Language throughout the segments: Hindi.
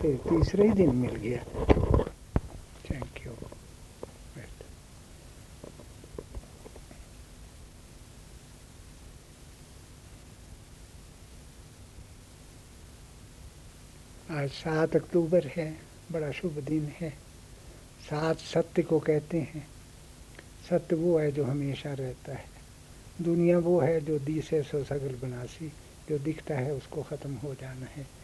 फिर तीसरे ही दिन मिल गया। थैंक यू आज सात अक्टूबर है, बड़ा शुभ दिन है। सात सत्य को कहते हैं। सत्य वो है जो हमेशा रहता है। दुनिया वो है जो दी से सो सगल बनासी, जो दिखता है उसको ख़त्म हो जाना है।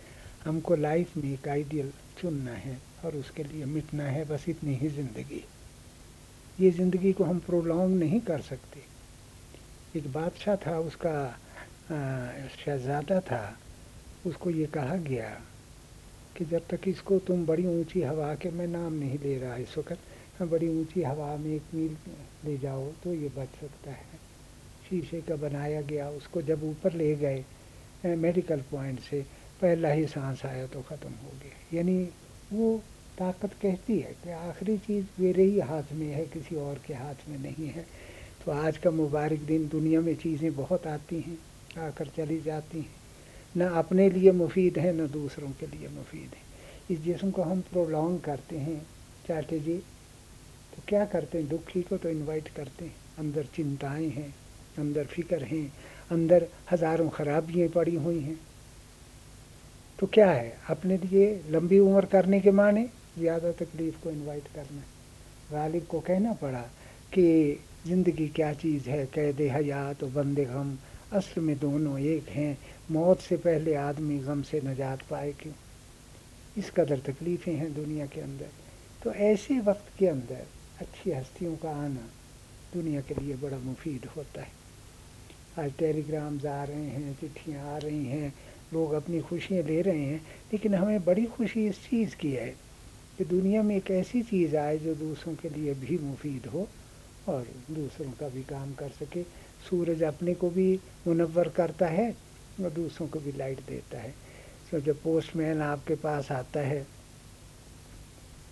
हमको लाइफ में एक आइडियल चुनना है और उसके लिए मिटना है, बस इतनी ही ज़िंदगी। ये ज़िंदगी को हम प्रोलॉन्ग नहीं कर सकते। एक बादशाह था, उसका शहजादा था, उसको ये कहा गया कि जब तक इसको तुम बड़ी ऊँची हवा के, मैं नाम नहीं ले रहा इस वक्त बड़ी ऊँची हवा में एक मील ले जाओ तो ये बच सकता है। शीशे का बनाया गया, उसको जब ऊपर ले गए मेडिकल पॉइंट से पहला ही सांस आया तो ख़त्म हो गया। यानी वो ताकत कहती है कि आखिरी चीज़ मेरे ही हाथ में है, किसी और के हाथ में नहीं है। तो आज का मुबारक दिन दुनिया में चीज़ें बहुत आती हैं, आकर चली जाती हैं। न अपने लिए मुफीद है, न दूसरों के लिए मुफीद है। इस जिसम को हम प्रोलॉन्ग करते हैं। चाटे जी तो क्या करते हैं? दुखी को तो इनवाइट करते हैं। अंदर चिंताएँ हैं, अंदर फ़िक्र हैं, अंदर हज़ारों खराबियाँ पड़ी हुई हैं। तो क्या है? अपने लिए लंबी उम्र करने के माने ज़्यादा तकलीफ़ को इनवाइट करना। गालिब को कहना पड़ा कि ज़िंदगी क्या चीज़ है? कैद हयात और बंदे गम। असल में दोनों एक हैं। मौत से पहले आदमी गम से नजात पाए क्यों? इस कदर तकलीफ़ें हैं दुनिया के अंदर। तो ऐसे वक्त के अंदर अच्छी हस्तियों का आना दुनिया के लिए बड़ा मुफीद होता है। आज टेलीग्राम्स आ रहे हैं, चिट्ठियाँ आ रही हैं लोग अपनी खुशियाँ ले रहे हैं, लेकिन हमें बड़ी खुशी इस चीज़ की है कि दुनिया में एक ऐसी चीज़ आए जो दूसरों के लिए भी मुफीद हो और दूसरों का भी काम कर सके। सूरज अपने को भी मुनवर करता है और दूसरों को भी लाइट देता है। तो जब पोस्टमैन आपके पास आता है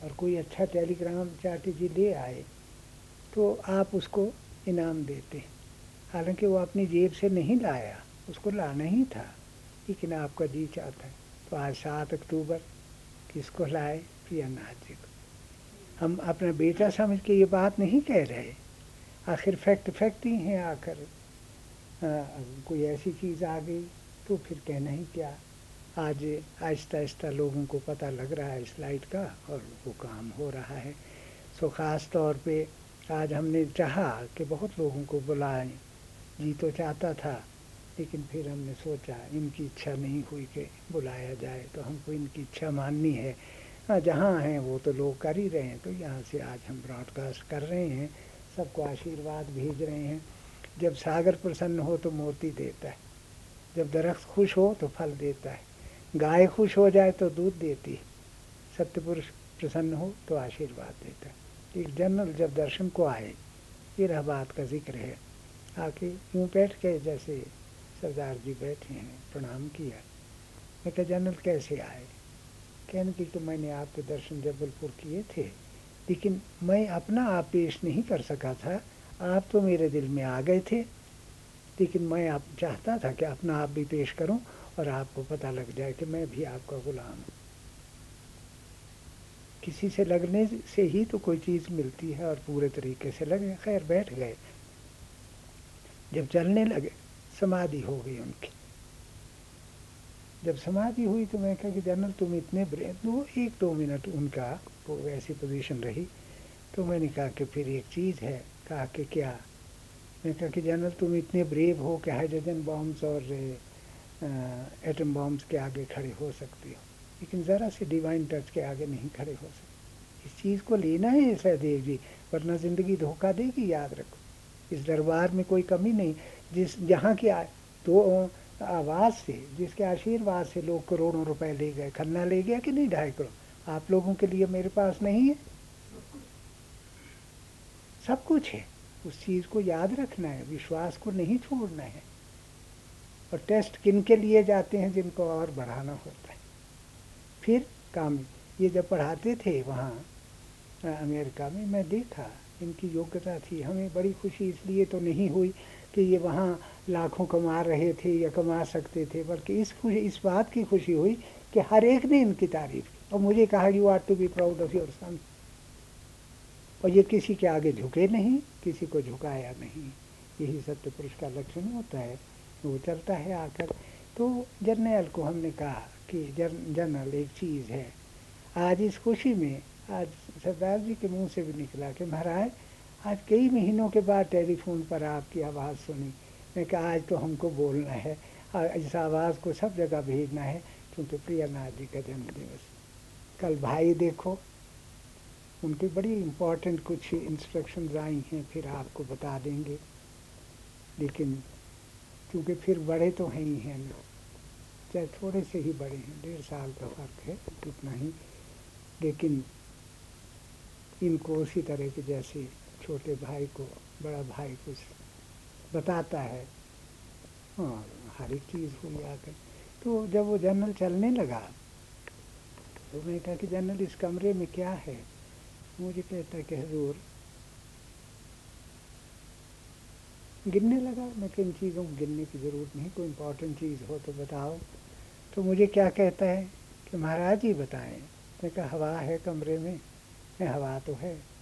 और कोई अच्छा टेलीग्राम चाटी जी ले आए तो आप उसको इनाम देते हालाँकि वो अपनी जेब से नहीं लाया, उसको लाना ही था। लेकिन आपका जी चाहता है। तो आज सात अक्टूबर किसको लाए? प्रियानाथ जी को। हम अपना बेटा समझ के ये बात नहीं कह रहे। आखिर फैक्ट फैक्ट ही हैं, आखिर कोई ऐसी चीज़ आ गई तो फिर कहना ही क्या? आज आहिस्ता आहिस्ता लोगों को पता लग रहा है इस लाइट का और वो काम हो रहा है। सो ख़ास तौर पे आज हमने चाहा कि बहुत लोगों को बुलाएँ। जी तो चाहता था लेकिन फिर हमने सोचा, इनकी इच्छा नहीं हुई कि बुलाया जाए तो हमको इनकी इच्छा माननी है। हाँ जहाँ हैं, वो तो लोग कर ही रहे हैं तो यहाँ से आज हम ब्रॉडकास्ट कर रहे हैं, सबको आशीर्वाद भेज रहे हैं। जब सागर प्रसन्न हो तो मोती देता है। जब दरख्त खुश हो तो फल देता है। गाय खुश हो जाए तो दूध देती है। सत्य पुरुष प्रसन्न हो तो आशीर्वाद देता है। एक जनरल जब दर्शन को आए, ये रह बात का ज़िक्र है। आके यूँ बैठ के जैसे सरदार जी बैठे हैं, प्रणाम किया। मैं कहा, जनरल कैसे आए? कहने की तो मैंने आपके दर्शन जबलपुर किए थे, लेकिन मैं अपना आप पेश नहीं कर सका था। आप तो मेरे दिल में आ गए थे, लेकिन मैं आप चाहता था कि अपना आप भी पेश करूँ और आपको पता लग जाए कि मैं भी आपका गुलाम हूँ। किसी से लगने से ही तो कोई चीज़ मिलती है और पूरे तरीके से लगे। खैर, बैठ गए। जब चलने लगे समाधि हो गई उनकी। जब समाधि हुई तो मैं कहा कि जनरल, तुम इतने दो एक दो मिनट उनका वो ऐसी पोजीशन रही। तो मैंने कहा कि फिर एक चीज़ है, कहा कि क्या? मैं कहा कि जनरल, तुम इतने ब्रेव हो कि हाइड्रोजन बॉम्ब्स और एटम बॉम्ब्स के आगे खड़े हो सकते हो। लेकिन ज़रा से डिवाइन टच के आगे नहीं खड़े हो सकते। इस चीज़ को लेना है, सहदेव जी, वरना ज़िंदगी धोखा देगी, याद रखो। इस दरबार में कोई कमी नहीं। जिस, जहाँ की तो आवाज़ से, जिसके आशीर्वाद से लोग करोड़ों रुपए ले गए खन्ना ले गया कि नहीं ढाई करोड़? आप लोगों के लिए मेरे पास नहीं है। सब कुछ है। उस चीज़ को याद रखना है, विश्वास को नहीं छोड़ना है। और टेस्ट किन के लिए जाते हैं जिनको और बढ़ाना होता है? फिर काम, ये जब पढ़ाते थे वहाँ, अमेरिका में, मैं देखा, इनकी योग्यता थी। हमें बड़ी खुशी, इसलिए तो नहीं हुई। कि ये वहाँ लाखों कमा रहे थे या कमा सकते थे, बल्कि इस खुशी, इस बात की खुशी हुई कि हर एक ने इनकी तारीफ़ की। और मुझे कहा you are to be proud of your son और ये किसी के आगे झुके नहीं, किसी को झुकाया नहीं। यही सत्य पुरुष का लक्षण होता है, वो चलता है आकर। तो जर्नल को हमने कहा कि जर जर्नल एक चीज़ है। आज इस खुशी में, आज सरदार जी के मुँह से भी निकला कि महाराज आज कई महीनों के बाद टेलीफोन पर आपकी आवाज़ सुनी। मैं कहा, आज तो हमको बोलना है। इस आवाज़ को सब जगह भेजना है। क्योंकि प्रियनाथ जी का जन्मदिवस। कल भाई देखो। उनकी बड़ी इम्पोर्टेंट कुछ इंस्ट्रक्शन आई हैं, फिर आपको बता देंगे। लेकिन क्योंकि फिर बड़े तो हैं ही हैं ना चाहे थोड़े से ही बड़े हैं, डेढ़ साल का फ़र्क है, उतना ही। लेकिन इनको उसी तरह के जैसे छोटे भाई को, बड़ा भाई कुछ बताता है। और हर एक चीज़ हुई आकर। तो जब वो जनरल चलने लगा तो मैंने कहा कि जनरल इस कमरे में क्या है? मुझे कहता कि, हजूर, गिनने लगा। मैं किन चीज़ों को गिनने की ज़रूरत नहीं, कोई इम्पोर्टेंट चीज़ हो तो बताओ। तो मुझे क्या कहता है कि, महाराज ही बताएँ। मैं कहा, हवा है कमरे मैं? हवा तो है।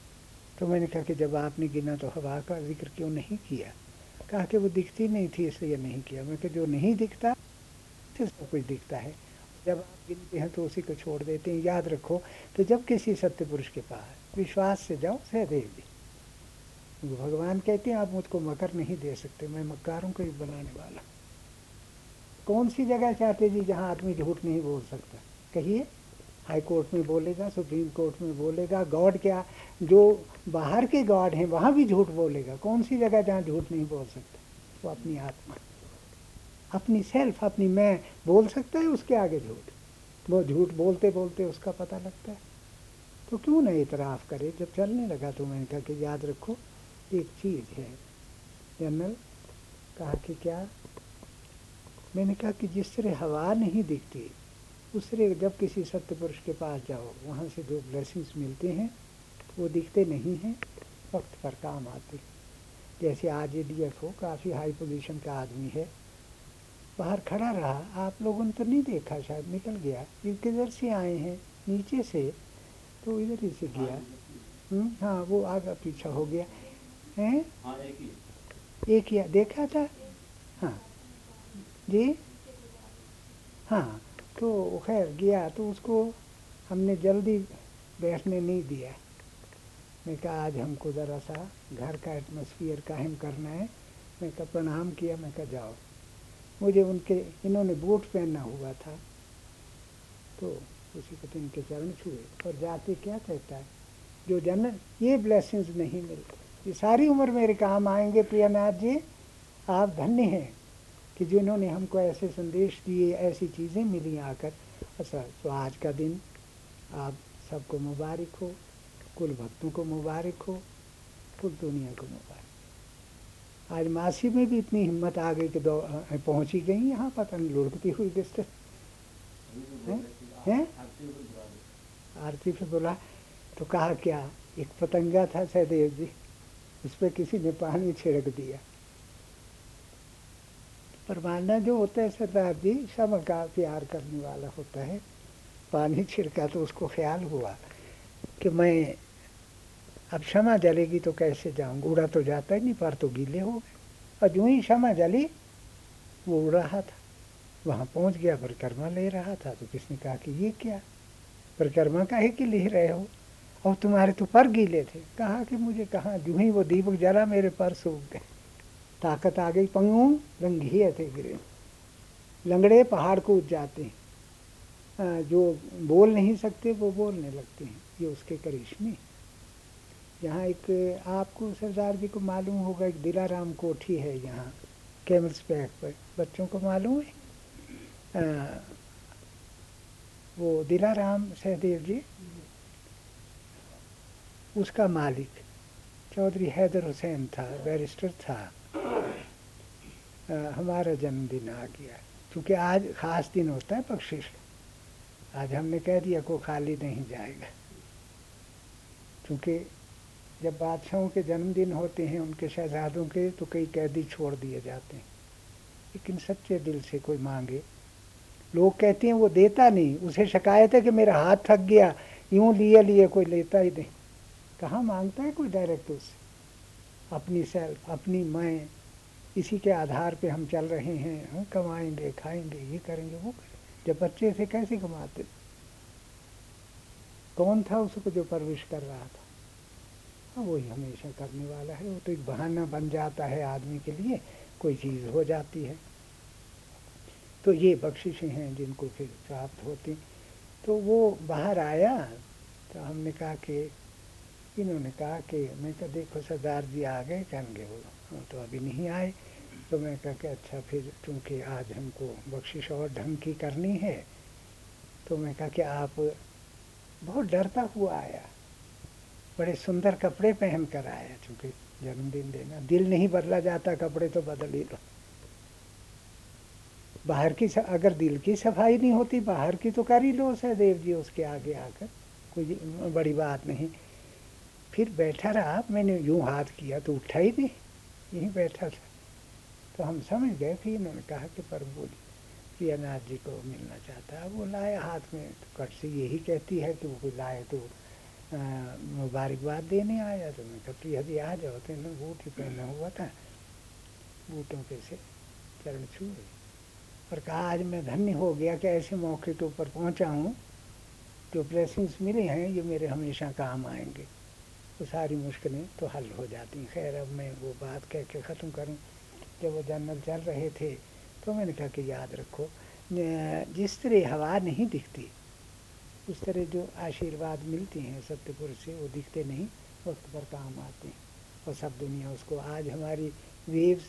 तो मैंने कहा कि जब आपने गिना तो हवा का ज़िक्र क्यों नहीं किया? कहा कि वो दिखती नहीं थी, इसलिए नहीं किया। मैं जो नहीं दिखता तो सब कुछ दिखता है। जब आप गिनते हैं तो उसी को छोड़ देते हैं। याद रखो तो जब किसी सत्य पुरुष के पास विश्वास से जाओ सहदेव जी भगवान कहते हैं, आप मुझको मकर नहीं दे सकते, मैं मक्कारों को ही बनाने वाला कौन सी जगह चाहते जी जहाँ आदमी झूठ नहीं बोल सकता? कहिए। हाई कोर्ट में बोलेगा, सुप्रीम कोर्ट में बोलेगा, गॉड क्या, जो बाहर के गॉड हैं, वहाँ भी झूठ बोलेगा। कौन सी जगह जहाँ झूठ नहीं बोल सकता? वो अपनी आत्मा। अपनी सेल्फ अपनी मैं बोल सकता है, उसके आगे झूठ। वो झूठ बोलते बोलते उसका पता लगता है। तो क्यों नहीं इतराफ़ करे? जब चलने लगा तो मैंने कहा कि याद रखो, एक चीज़ है। जनरल कहा कि क्या? मैंने कहा कि जिस तरह हवा नहीं दिखती तरह जब किसी सत्य पुरुष के पास जाओ वहाँ से जो ब्लेसिंग्स मिलते हैं वो दिखते नहीं हैं वक्त पर काम आते जैसे आज ये डी एफ़ ओ काफ़ी हाई पोजीशन का आदमी है बाहर खड़ा रहा आप लोगों ने तो नहीं देखा शायद निकल गया। किधर से आए हैं? नीचे से? तो इधर ही से गया। हम्म, हाँ वो आगे पीछा हो गया। हैं? हाँ, एक ही देखा था? हाँ। जी? हाँ। तो खैर गया तो उसको हमने जल्दी बैठने नहीं दिया। मैं कहा, आज हमको ज़रा सा घर का एटमोसफियर कायम करना है। मैं कहा, प्रणाम किया। मैं कहा, जाओ। मुझे उनके, इन्होंने बूट पहनना हुआ था। तो उसी को इनके चरण छुए। और जाते क्या कहता है, जो जन, ये ब्लेसिंग्स नहीं मिलते। ये सारी उम्र मेरे काम आएँगे, प्रियानाथ जी। आप धन्य हैं। कि जिन्होंने हमको ऐसे संदेश दिए, ऐसी चीज़ें मिली आकर। अच्छा तो आज का दिन आप सबको मुबारक हो, कुल भक्तों को मुबारक हो, कुल दुनिया को मुबारक आज मासी में भी इतनी हिम्मत आ गई कि दो पहुँची गई, यहाँ पता नहीं लुढ़कती हुई किस तरह। हैं? आरती पे बोला तो कहा, क्या, एक पतंगा था सहदेव जी उस पर किसी ने पानी छिड़क दिया। परमाना जो होता है सरदार जी सम का प्यार करने वाला होता है। पानी छिड़का तो उसको ख्याल हुआ कि मैं अब क्षमा जलेगी तो कैसे जाऊँ? उड़ा तो जाता ही नहीं, पर तो गीले हो गए। और जो ही क्षमा जली, वो उड़ रहा था। वहाँ पहुँच गया, परिक्रमा ले रहा था। तो किसने कहा कि ये क्या? परिक्रमा का ही कि ले रहे हो? और तुम्हारे तो पर गीले थे। कहा कि मुझे कहाँ? जूँ ही वो दीपक जला, मेरे पर सूख गए। ताकत आ गई पंगू लंघिए थे गिरे। लंगड़े पहाड़ को उठ जाते हैं जो बोल नहीं सकते वो बोलने लगते हैं। ये उसके करिश्मे यहाँ एक आपको सरदार जी को मालूम होगा एक दिलाराम कोठी है यहाँ कैमल्स पैक पर। बच्चों को मालूम है? आ, वो दिलाराम सहदेव जी उसका मालिक। चौधरी हैदर हुसैन था बैरिस्टर था। हमारा जन्मदिन आ गया। क्योंकि आज ख़ास दिन होता है बख्शिश। आज हमने कह दिया, को खाली नहीं जाएगा। क्योंकि जब बादशाहों के जन्मदिन होते हैं, उनके शहजादों के तो कई कैदी छोड़ दिए जाते हैं। लेकिन सच्चे दिल से कोई मांगे। लोग कहते हैं, वो देता नहीं। उसे शिकायत है कि मेरा हाथ थक गया। यूँ लिए लिए कोई लेता ही नहीं। कहाँ माँगता है कोई डायरेक्ट उससे? अपनी सेल्फ, अपनी मैं इसी के आधार पे हम चल रहे हैं हम कमाएँगे, खाएँगे, ये करेंगे, वो करेंगे। जब बच्चे से कैसे कमाते? कौन था उसको जो परविश कर रहा था? हाँ वही हमेशा करने वाला है। वो तो एक बहाना बन जाता है आदमी के लिए, कोई चीज़ हो जाती है। तो ये बख्शिशें हैं जिनको फिर प्राप्त होती। तो वो बाहर आया तो हमने कहा कि, इन्होंने कहा कि, मैं कहा, देखो सरदार जी आ गए, कहेंगे वो तो अभी नहीं आए। तो मैं कहा कि अच्छा फिर चूँकि आज हमको बख्शिश और ढंग की करनी है तो मैं कहा कि आप बहुत डरता हुआ आया। बड़े सुंदर कपड़े पहन कर आया, चूँकि जन्मदिन देना दिल नहीं बदला जाता, कपड़े तो बदल ही लो। बाहर की अगर दिल की सफ़ाई नहीं होती, बाहर की तो कर ही लो, सहदेव जी, उसके आगे आकर। कोई बड़ी बात नहीं। फिर बैठा रहा, मैंने यूँ हाथ किया तो उठा ही नहीं। यहीं बैठा था। तो हम समझ गए, फिर इन्होंने कहा कि प्रभु प्रियानाथ जी को मिलना चाहता है। वो लाए हाथ में तो कट से यही कहती है कि वो लाए तो मुबारकबाद देने आया। तो मैं कहा, प्रिया आ जाओ। तो इन्होंने बूट ही पहना हुआ था। बूटों के से चरण छुए। और कहा, आज मैं धन्य हो गया कि ऐसे मौके के ऊपर पहुँचा हूँ। जो ब्लेसिंग्स मिले हैं, ये मेरे हमेशा काम आएँगे। तो सारी मुश्किलें तो हल हो जाती खैर, अब मैं वो बात कह के ख़त्म करूँ। जब वो जर्नल चल रहे थे तो मैंने कहा कि याद रखो जिस तरह हवा नहीं दिखती, उस तरह जो आशीर्वाद मिलते हैं सत्यपुरुष से, वो दिखते नहीं, वक्त पर काम आते हैं। और सब दुनिया उसको, आज हमारी वेव्स,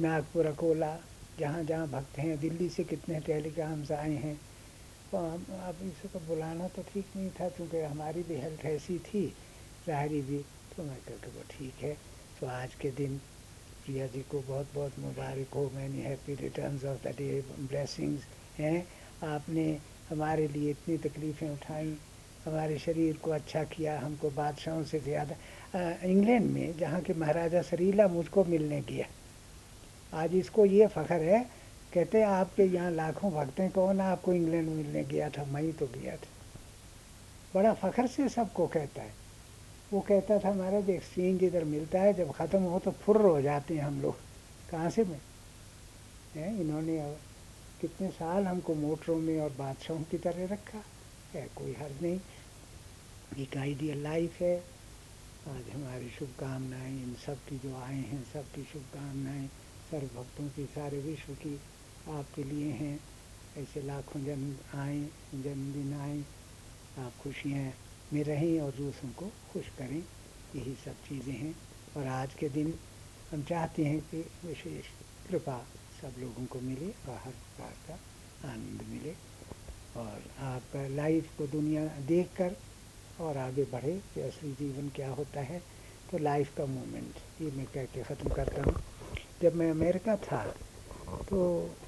नागपुर, अकोला, जहाँ जहाँ भक्त हैं, दिल्ली से कितने टेलीग्राम्स आए हैं तो अब इसको बुलाना तो ठीक नहीं था, क्योंकि हमारी भी हेल्थ ऐसी थी जाहरी भी तो मैं कहकर वो ठीक है। तो आज के दिन प्रिया जी को बहुत बहुत मुबारक हो, many happy returns of the day blessings हैं। आपने हमारे लिए इतनी तकलीफ़ें उठाई, हमारे शरीर को अच्छा किया, हमको बादशाहों से ज़्यादा इंग्लैंड में जहाँ के महाराजा सरीला मुझको मिलने गया। आज इसको ये फ़ख्र है, कहते हैं, आपके यहाँ लाखों भक्त हैं, कौन आपको इंग्लैंड मिलने गया था? मैं तो गया था। बड़ा फ़ख्र से सबको कहता है। वो कहता था, महाराज एक्सचेंज इधर मिलता है, जब ख़त्म हो तो फुर्र हो जाते हैं हम लोग। कहाँ से में? है, इन्होंने कितने साल हमको मोटरों में और बादशाहों की तरह रखा। है कोई हर्ज नहीं। एक आइडियल लाइफ है। आज हमारी शुभकामनाएँ, इन सब की जो आए हैं सबकी शुभकामनाएँ सर्व भक्तों की, सारे विश्व की आपके लिए हैं। ऐसे लाखों जन्म आए, जन्मदिन आए, आप खुशियाँ में रहें और दूसरों को खुश करें। यही सब चीज़ें हैं। और आज के दिन हम चाहते हैं कि विशेष कृपा सब लोगों को मिले और हर प्रकार का आनंद मिले। और आपका लाइफ को दुनिया देख कर और आगे बढ़े कि असली जीवन क्या होता है तो लाइफ का मोमेंट ये मैं कह के ख़त्म करता हूँ। जब मैं अमेरिका था तो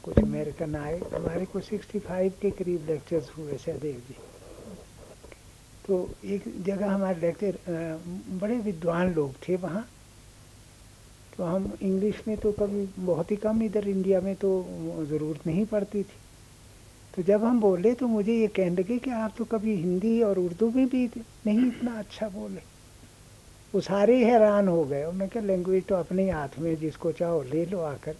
कुछ अमेरिकन आए। हमारे को 65 के करीब लेक्चर्स हुए, सहदेव जी। तो एक जगह हमारे लेक्चर बड़े विद्वान लोग थे वहाँ। तो हम इंग्लिश में तो कभी बहुत ही कम, इधर इंडिया में तो ज़रूरत नहीं पड़ती थी। तो जब हम बोले तो मुझे ये कहने लगे कि आप तो कभी हिंदी और उर्दू में भी नहीं इतना अच्छा बोले। वो सारे हैरान हो गए और मैं क्या लैंग्वेज तो अपने हाथ में जिसको चाहो ले लो आकर।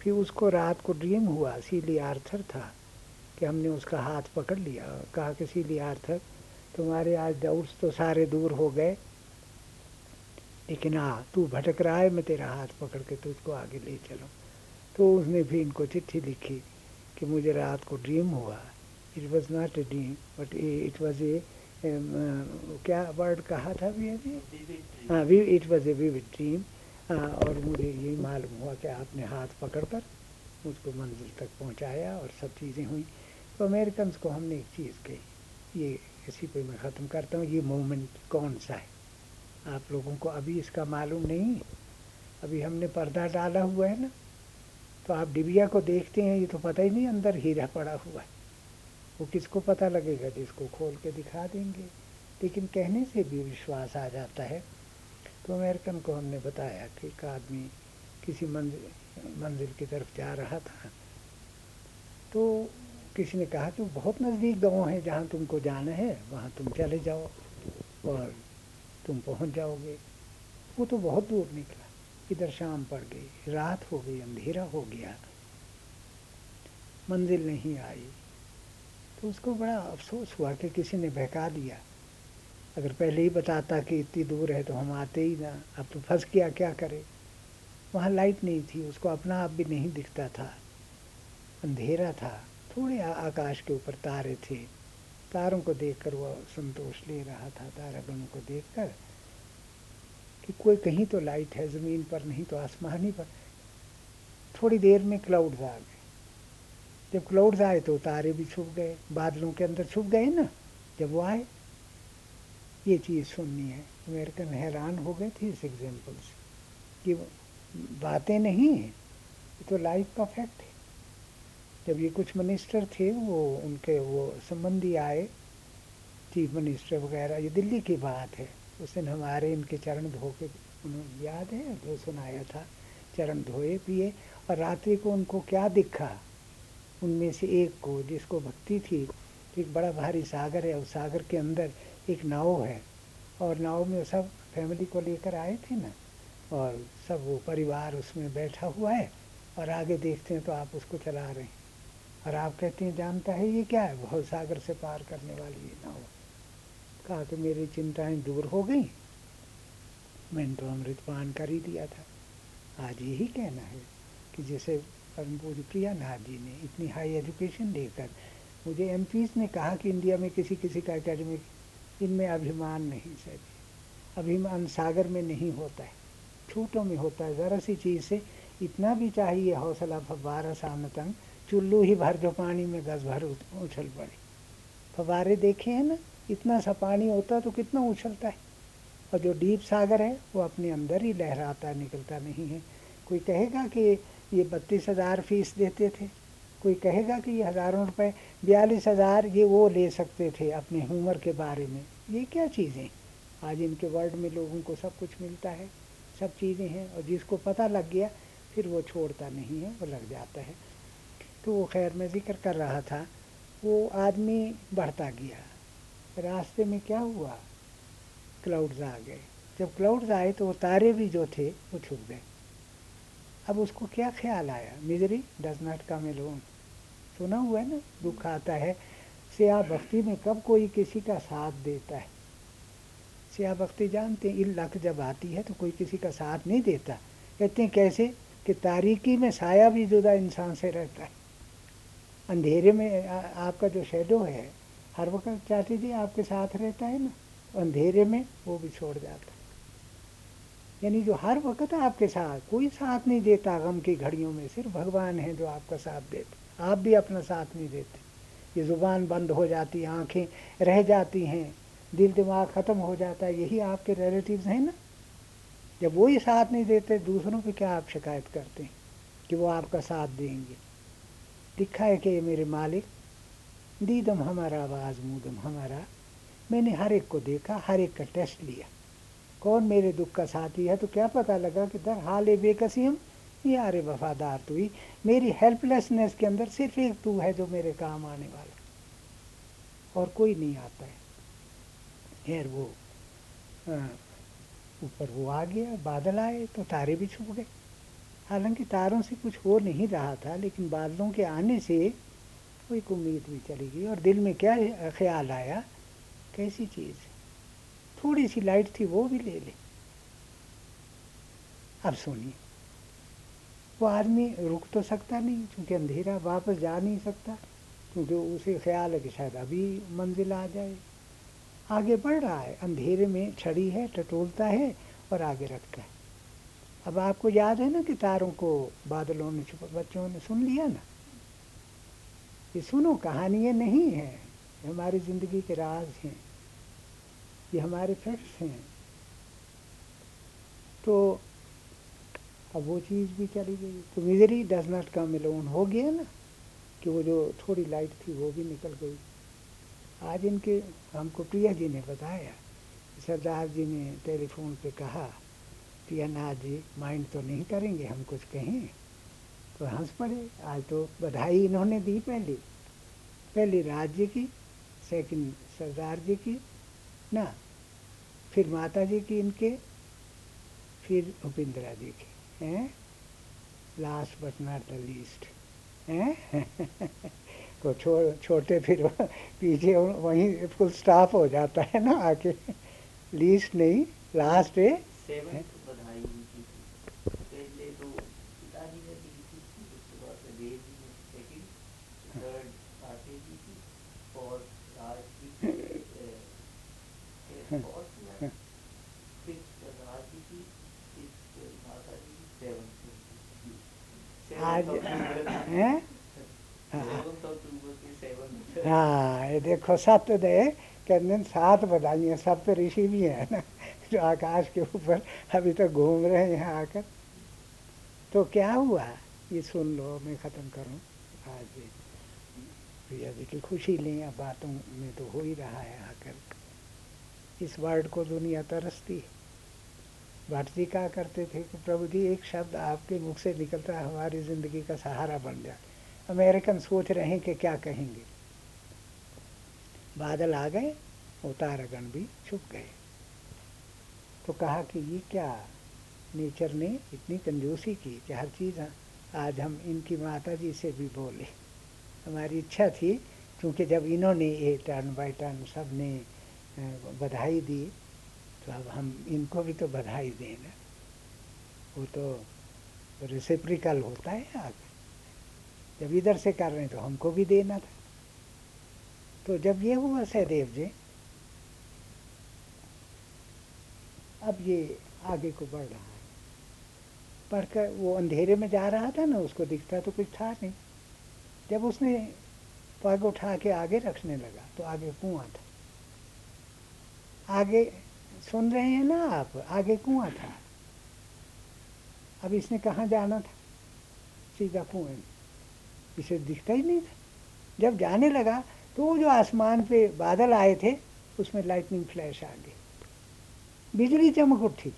फिर उसको रात को ड्रीम हुआ, सीली आर्थर था, कि हमने उसका हाथ पकड़ लिया। कहा कि, सीली आर्थर तुम्हारे आज डाउट्स तो सारे दूर हो गए। लेकिन हाँ तू भटक रहा है, मैं तेरा हाथ पकड़ के तुझको आगे ले चलूँ। तो उसने भी इनको चिट्ठी लिखी कि मुझे रात को ड्रीम हुआ। It was not a dream but it was a क्या वर्ड कहा था भी अभी हाँ we it was a vivid dream और मुझे यही मालूम हुआ कि आपने हाथ पकड़ कर मुझको मंजिल तक पहुँचाया और सब चीज़ें हुई। तो अमेरिकन को हमने एक चीज़ कही, ये इसी पे मैं ख़त्म करता हूँ। ये मोमेंट कौन सा है? आप लोगों को अभी इसका मालूम नहीं? अभी हमने पर्दा डाला हुआ है ना? तो आप डिबिया को देखते हैं, ये तो पता ही नहीं अंदर हीरा पड़ा हुआ है। वो किसको पता लगेगा? जिसको खोल के दिखा देंगे। लेकिन कहने से भी विश्वास आ जाता है। तो अमेरिकन को हमने बताया कि एक आदमी किसी मंजिल मंजिल की तरफ़ जा रहा था। तो किसी ने कहा कि बहुत नज़दीक गाँव है, जहाँ तुमको जाना है, वहाँ तुम चले जाओ और तुम पहुँच जाओगे। वो तो बहुत दूर निकला। इधर शाम पड़ गई, रात हो गई, अंधेरा हो गया। मंजिल नहीं आई। तो उसको बड़ा अफसोस हुआ कि किसी ने बहका दिया। अगर पहले ही बताता कि इतनी दूर है तो हम आते ही ना। अब तो फंस गया, क्या करे? वहाँ लाइट नहीं थी, उसको अपना आप भी नहीं दिखता था। अंधेरा था। थोड़े आकाश के ऊपर तारे थे। तारों को देखकर वह संतोष ले रहा था। तारागणों को देखकर कि कोई कहीं तो लाइट है, ज़मीन पर, नहीं तो आसमान ही पर। थोड़ी देर में क्लाउड्स आ गए। जब क्लाउड्स आए तो तारे भी छुप गए। बादलों के अंदर छुप गए ना? जब वो आए, ये चीज़ सुननी है। अमेरिकन हैरान हो गए थे इस एग्ज़ाम्पल से कि बातें नहीं हैं। ये तो लाइफ का फैक्ट है। जब ये कुछ मिनिस्टर थे, वो उनके वो संबंधी आए चीफ मिनिस्टर वगैरह, ये दिल्ली की बात है। उस दिन हमारे इनके चरण धो के, उन्हें याद है? जो सुनाया था, चरण धोए, पिए। और रात्रि को उनको क्या दिखा? उनमें से एक को, जिसको भक्ति थी, एक बड़ा भारी सागर है, उस सागर के अंदर एक नाव है। और नाव में सब फैमिली को लेकर आए थे ना? और सब वो परिवार उसमें बैठा हुआ है। और आगे देखते हैं तो आप उसको चला रहे हैं। और आप कहते हैं, जानता है ये क्या है? बहुत सागर से पार करने वाली ये नाव। कहा कि मेरी चिंताएँ दूर हो गई। मैंने तो अमृत पान कर ही दिया था। आज यही कहना है कि जैसे परम पूज्य प्रिया नाथ जी ने इतनी हाई एजुकेशन देकर मुझे एम ने कहा कि इंडिया में किसी किसी का एकेडमिक इनमें अभिमान नहीं सही अभिमान सागर में नहीं होता है। छोटों में होता है। ज़रा सी चीज़ से इतना भी चाहिए हौसला फव्वारा सामतंग चुल्लू ही भर जो पानी में गज भर उछल पड़े। फवारे देखे हैं ना, इतना सा पानी होता तो कितना उछलता है। और जो डीप सागर है, वो अपने अंदर ही लहराता, निकलता नहीं है। कोई कहेगा कि ये बत्तीस हज़ार फ़ीस देते थे। कोई कहेगा कि ये हज़ारों रुपए, बयालीस हज़ार ये वो ले सकते थे अपने हुमर के बारे में। ये क्या चीज़ें? आज इनके वर्ल्ड में लोगों को सब कुछ मिलता है। सब चीज़ें हैं और जिसको पता लग गया, फिर वो छोड़ता नहीं है, वो लग जाता है। तो वो खैर मैं ज़िक्र कर रहा था, वो आदमी बढ़ता गया। रास्ते में क्या हुआ? क्लाउड्स आ गए। जब क्लाउड्स आए तो वो तारे भी जो थे, वो छुप गए। अब उसको क्या ख्याल आया? Misery does not come alone सुना हुआ है ना? दुख आता है। सिया भक्ति में कब कोई किसी का साथ देता है? सिया भक्ति जानते हैं लक जब आती है तो कोई किसी का साथ नहीं देता। कहते हैं कैसे? कि तारीकी में साया भी जुदा इंसान से रहता है। अंधेरे में आ, आपका जो शेडो है हर वक्त चाची जी आपके साथ रहता है ना अंधेरे में वो भी छोड़ जाता है। यानी जो हर वक्त आपके साथ कोई साथ नहीं देता गम की घड़ियों में सिर्फ़ भगवान है जो आपका साथ देते आप भी अपना साथ नहीं देते। ये ज़ुबान बंद हो जाती है आँखें रह जाती हैं दिल दिमाग ख़त्म हो जाता है यही आपके रिलेटिव्स हैं ना। जब वो ही साथ नहीं देते दूसरों पे क्या आप शिकायत करते हैं कि वो आपका साथ देंगे? लिखा है कि ये मेरे मालिक, दीदम हमारा आवाज़, मूदम हमारा। मैंने हर एक को देखा, हर एक का टेस्ट लिया। कौन मेरे दुख का साथी है? तो क्या पता लगा कि दर हाल बेकसीम यार वफादार तू ही। मेरी हेल्पलेसनेस के अंदर सिर्फ़ एक तू है जो मेरे काम आने वाला। और कोई नहीं आता है। खैर वो ऊपर वो आ गया, बादल आए तो तारे भी छुप गए। हालाँकि तारों से कुछ हो नहीं रहा था, लेकिन बादलों के आने से वो एक उम्मीद भी चली गई और दिल में क्या ख्याल आया? कैसी चीज़? थोड़ी सी लाइट थी, वो भी ले ले। अब सुनिए, वो आदमी रुक तो सकता नहीं, क्योंकि अंधेरा वापस जा नहीं सकता, क्योंकि उसे ख्याल है कि शायद अभी मंजिल आ जाए। आगे बढ़ रहा है, अंधेरे में छड़ी है, टटोलता है और आगे रखता है। अब आपको याद है ना कि तारों को बादलों ने छुपा, बच्चों ने सुन लिया ना? ये सुनो, कहानियाँ नहीं हैं हमारी ज़िंदगी के राज हैं, ये हमारे फैक्ट्स हैं। तो अब वो चीज़ भी चली गई। तो misery does not come alone हो गया ना कि वो जो थोड़ी लाइट थी, वो भी निकल गई। आज इनके, हमको प्रिया जी ने बताया, सरदार जी ने टेलीफोन पे कहा नाथ जी माइंड तो नहीं करेंगे, हम कुछ कहें। तो हंस पड़े। आज तो बधाई इन्होंने दी पहली। पहले राज्य की सेकंड सरदार जी की, ना, फिर माता जी की इनके, फिर उपेंद्रा जी की, हैं? Last but not the least हैं? को छोड़ छोटे फिर पीछे वहीं फुल स्टाफ हो जाता है ना आके। लीस्ट नहीं लास्ट है। आज, हैं हाँ ये देखो सत्य दे कहते सात बधाइयाँ सप्त ऋषि भी हैं ना, जो आकाश के ऊपर अभी तो घूम रहे हैं यहाँ आकर। तो क्या हुआ? ये सुन लो, मैं ख़त्म करूँ। आज प्रिया जी की खुशी लें, अब बातों में तो हो ही रहा है आकर। इस वर्ड को दुनिया तरसती है। जी कहा करते थे कि प्रभु जी, एक शब्द आपके मुख से निकलता हमारी ज़िंदगी का सहारा बन जाए अमेरिकन सोच रहे हैं कि क्या कहेंगे। बादल आ गए उतारगण भी छुप गए। तो कहा कि ये क्या, नेचर ने इतनी कंजूसी की कि हर चीज़ आज हम इनकी माता जी से भी बोले। हमारी इच्छा थी, क्योंकि जब इन्होंने ये टर्न बाय टर्न सबने बधाई दी तो अब हम इनको भी तो बधाई दें ना। वो तो रिसिप्रिकल होता है आगे जब इधर से कर रहे हैं तो हमको भी देना था। तो जब ये हुआ, सहदेव जी, अब ये आगे को बढ़ रहा है। पढ़कर वो अंधेरे में जा रहा था ना, उसको दिखता तो कुछ था नहीं। जब उसने पग उठा के आगे रखने लगा तो आगे कुआँ था। आगे सुन रहे हैं ना आप? आगे कुआँ था। अब इसने कहाँ जाना था? सीधा कुएँ इसे दिखता ही नहीं था। जब जाने लगा तो वो जो आसमान पे बादल आए थे, उसमें लाइटनिंग फ्लैश आ गई। बिजली चमक उठी।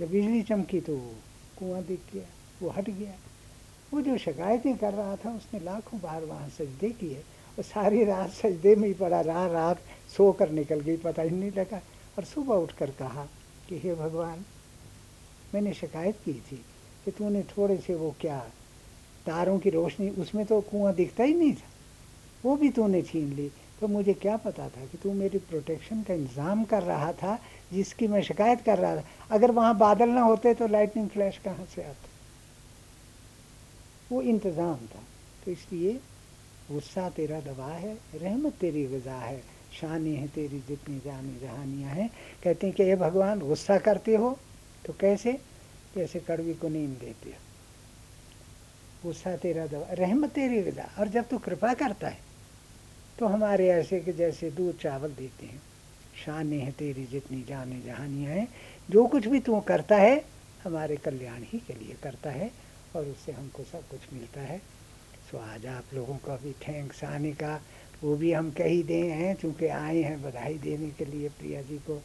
जब बिजली चमकी तो कुआँ दिख गया, वो हट गया। वो जो शिकायतें कर रहा था, उसने लाखों बार वहाँ सजदे किए और सारी रात सजदे में ही पड़ा। रहा रात सो कर निकल गई, पता ही नहीं लगा। और सुबह उठकर कहा कि हे भगवान, मैंने शिकायत की थी कि तूने थोड़े से वो क्या तारों की रोशनी, उसमें तो कुआँ दिखता ही नहीं था, वो भी तूने छीन ली। तो मुझे क्या पता था कि तू मेरी प्रोटेक्शन का इंतज़ाम कर रहा था, जिसकी मैं शिकायत कर रहा था। अगर वहाँ बादल ना होते तो लाइटनिंग फ्लैश कहाँ से आते? वो इंतज़ाम था। तो इसलिए गुस्सा तेरा दबा है, रहमत तेरी गज़ा है। शानी है, तेरी जितनी जानी जहानियाँ हैं। कहते हैं कि ये भगवान, गुस्सा करते हो? तो कैसे? जैसे कड़वी को नींद देते हो। गुस्सा तेरा दवा, रहमत तेरी विदा। और जब तू कृपा करता है तो हमारे ऐसे कि जैसे दूध चावल देते हैं। शान है, तेरी जितनी जाने जहानियाँ हैं। जो कुछ भी तू करता है, हमारे कल्याण ही के लिए करता है, और उससे हमको सब कुछ मिलता है। सो आज आप लोगों का भी थैंक्स आने का वो भी हम कही दे हैं चूँकि आए हैं बधाई देने के लिए प्रिया जी को।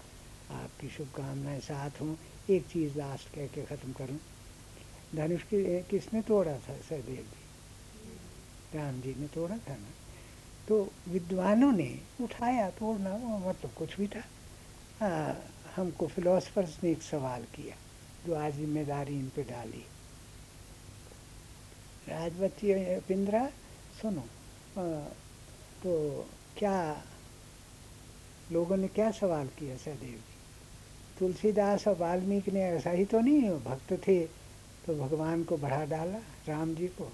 आपकी शुभकामनाएँ साथ हों। एक चीज़ लास्ट कह के ख़त्म करूँ। धनुष की किसने तोड़ा था? सहदेव जी। राम जी ने तोड़ा था ना? तो विद्वानों ने उठाया तोड़ना वो मतलब कुछ भी था। आ, हमको फिलोसफर्स ने एक सवाल किया जो आज ज़िम्मेदारी इन पे डाली। राजवती पिंद्रा सुनो आ, तो क्या लोगों ने क्या सवाल किया सहदेव जी? तुलसीदास और वाल्मीकि ने ऐसा ही तो नहीं, भक्त थे तो भगवान को बढ़ा डाला, राम जी को।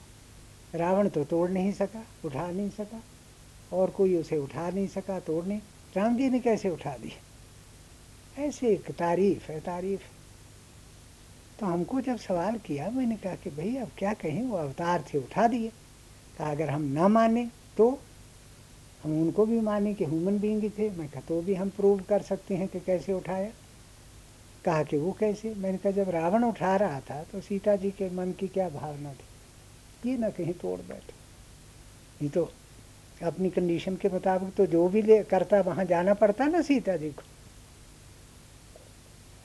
रावण तो तोड़ नहीं सका, उठा नहीं सका, और कोई उसे उठा नहीं सका, तोड़ नहीं। राम जी ने कैसे उठा दिया? ऐसे एक तारीफ़ है, तारीफ़। तो हमको जब सवाल किया, मैंने कहा कि भाई, अब क्या कहें, वो अवतार थे, उठा दिए। कहा, अगर हम ना माने तो हम उनको भी माने कि ह्यूमन बींग थे। मैं कहा तो भी हम प्रूव कर सकते हैं कि कैसे उठाया। कहा कि वो कैसे? मैंने कहा, जब रावण उठा रहा था तो सीता जी के मन की क्या भावना थी? ये ना कहीं, तोड़ बैठे। नहीं तो अपनी कंडीशन के मुताबिक तो जो भी ले, करता, वहाँ जाना पड़ता ना सीता जी को।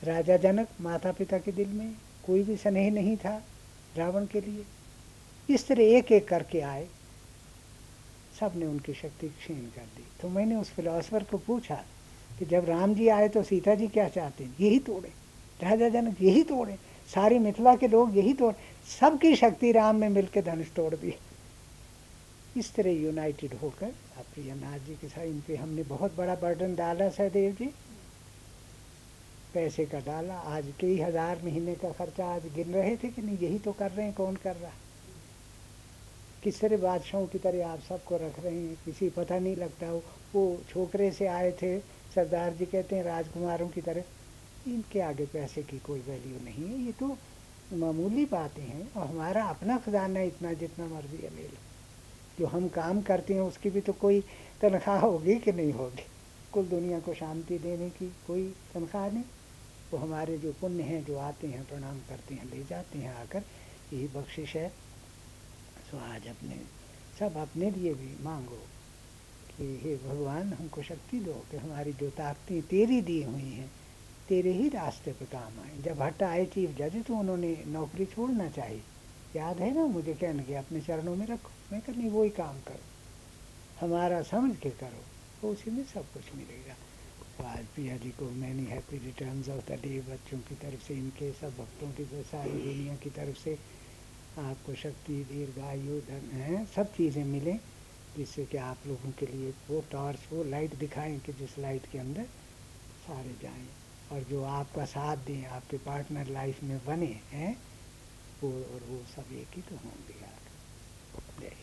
राजा जनक माता पिता के दिल में कोई भी स्नेह नहीं था रावण के लिए। इस तरह एक एक करके आए। सबने उनकी शक्ति क्षीण कर दी। तो मैंने उस फिलोसफर को पूछा कि जब राम जी आए तो सीता जी क्या चाहते हैं? यही तोड़े। राजा जनक, यही तोड़े। सारी मिथिला के लोग यही तोड़े। सबकी शक्ति राम में मिलकर धनुष तोड़ दी। इस तरह यूनाइटेड होकर प्रियनाथ जी के साथ इन पे हमने बहुत बड़ा बर्डन डाला, सहदेव जी। पैसे का डाला। आज कई हज़ार महीने का खर्चा आज गिन रहे थे कि नहीं? यही तो कर रहे हैं। कौन कर रहा? किस तरह बादशाहों की तरह आप सबको रख रहे हैं? किसी पता नहीं लगता। हो वो छोकरे से आए थे, सरदार जी कहते हैं, राजकुमारों की तरह। इनके आगे पैसे की कोई वैल्यू नहीं है। ये तो मामूली बातें हैं। और हमारा अपना खजाना इतना जितना मर्ज़ी है ले लो जो हम काम करते हैं, उसकी भी तो कोई तनख्वाह होगी कि नहीं होगी? कुल दुनिया को शांति देने की कोई तनख्वाह नहीं। वो हमारे जो पुण्य हैं, जो आते हैं, प्रणाम करते हैं, ले जाते हैं आकर, यही बख्शिश है। सो आज अपने, सब अपने लिए भी मांगो कि हे भगवान, हमको शक्ति दो कि हमारी जो ताकतें तेरी दी हुई हैं, तेरे ही रास्ते पे काम आए। जब हट आए चीफ जज तो उन्होंने नौकरी छोड़ना चाहिए। याद है ना मुझे कहने के, अपने चरणों में रखो। मैं कर नहीं वही काम करो। हमारा समझ के करो। तो उसी में सब कुछ मिलेगा। तो आज जी को many happy return of the day बच्चों की तरफ़ से, इनके सब भक्तों की, सारी दुनिया की तरफ़ से आपको शक्ति दीर्घायु, धन है, सब चीज़ें मिलें, जिससे कि आप लोगों के लिए वो टॉर्च वो लाइट दिखाएँ कि जिस लाइट के अंदर सारे जाएँ। और जो आपका साथ दें, आपके पार्टनर लाइफ में बने, हैं, वो और वो सब एक ही तो होंगे यार जय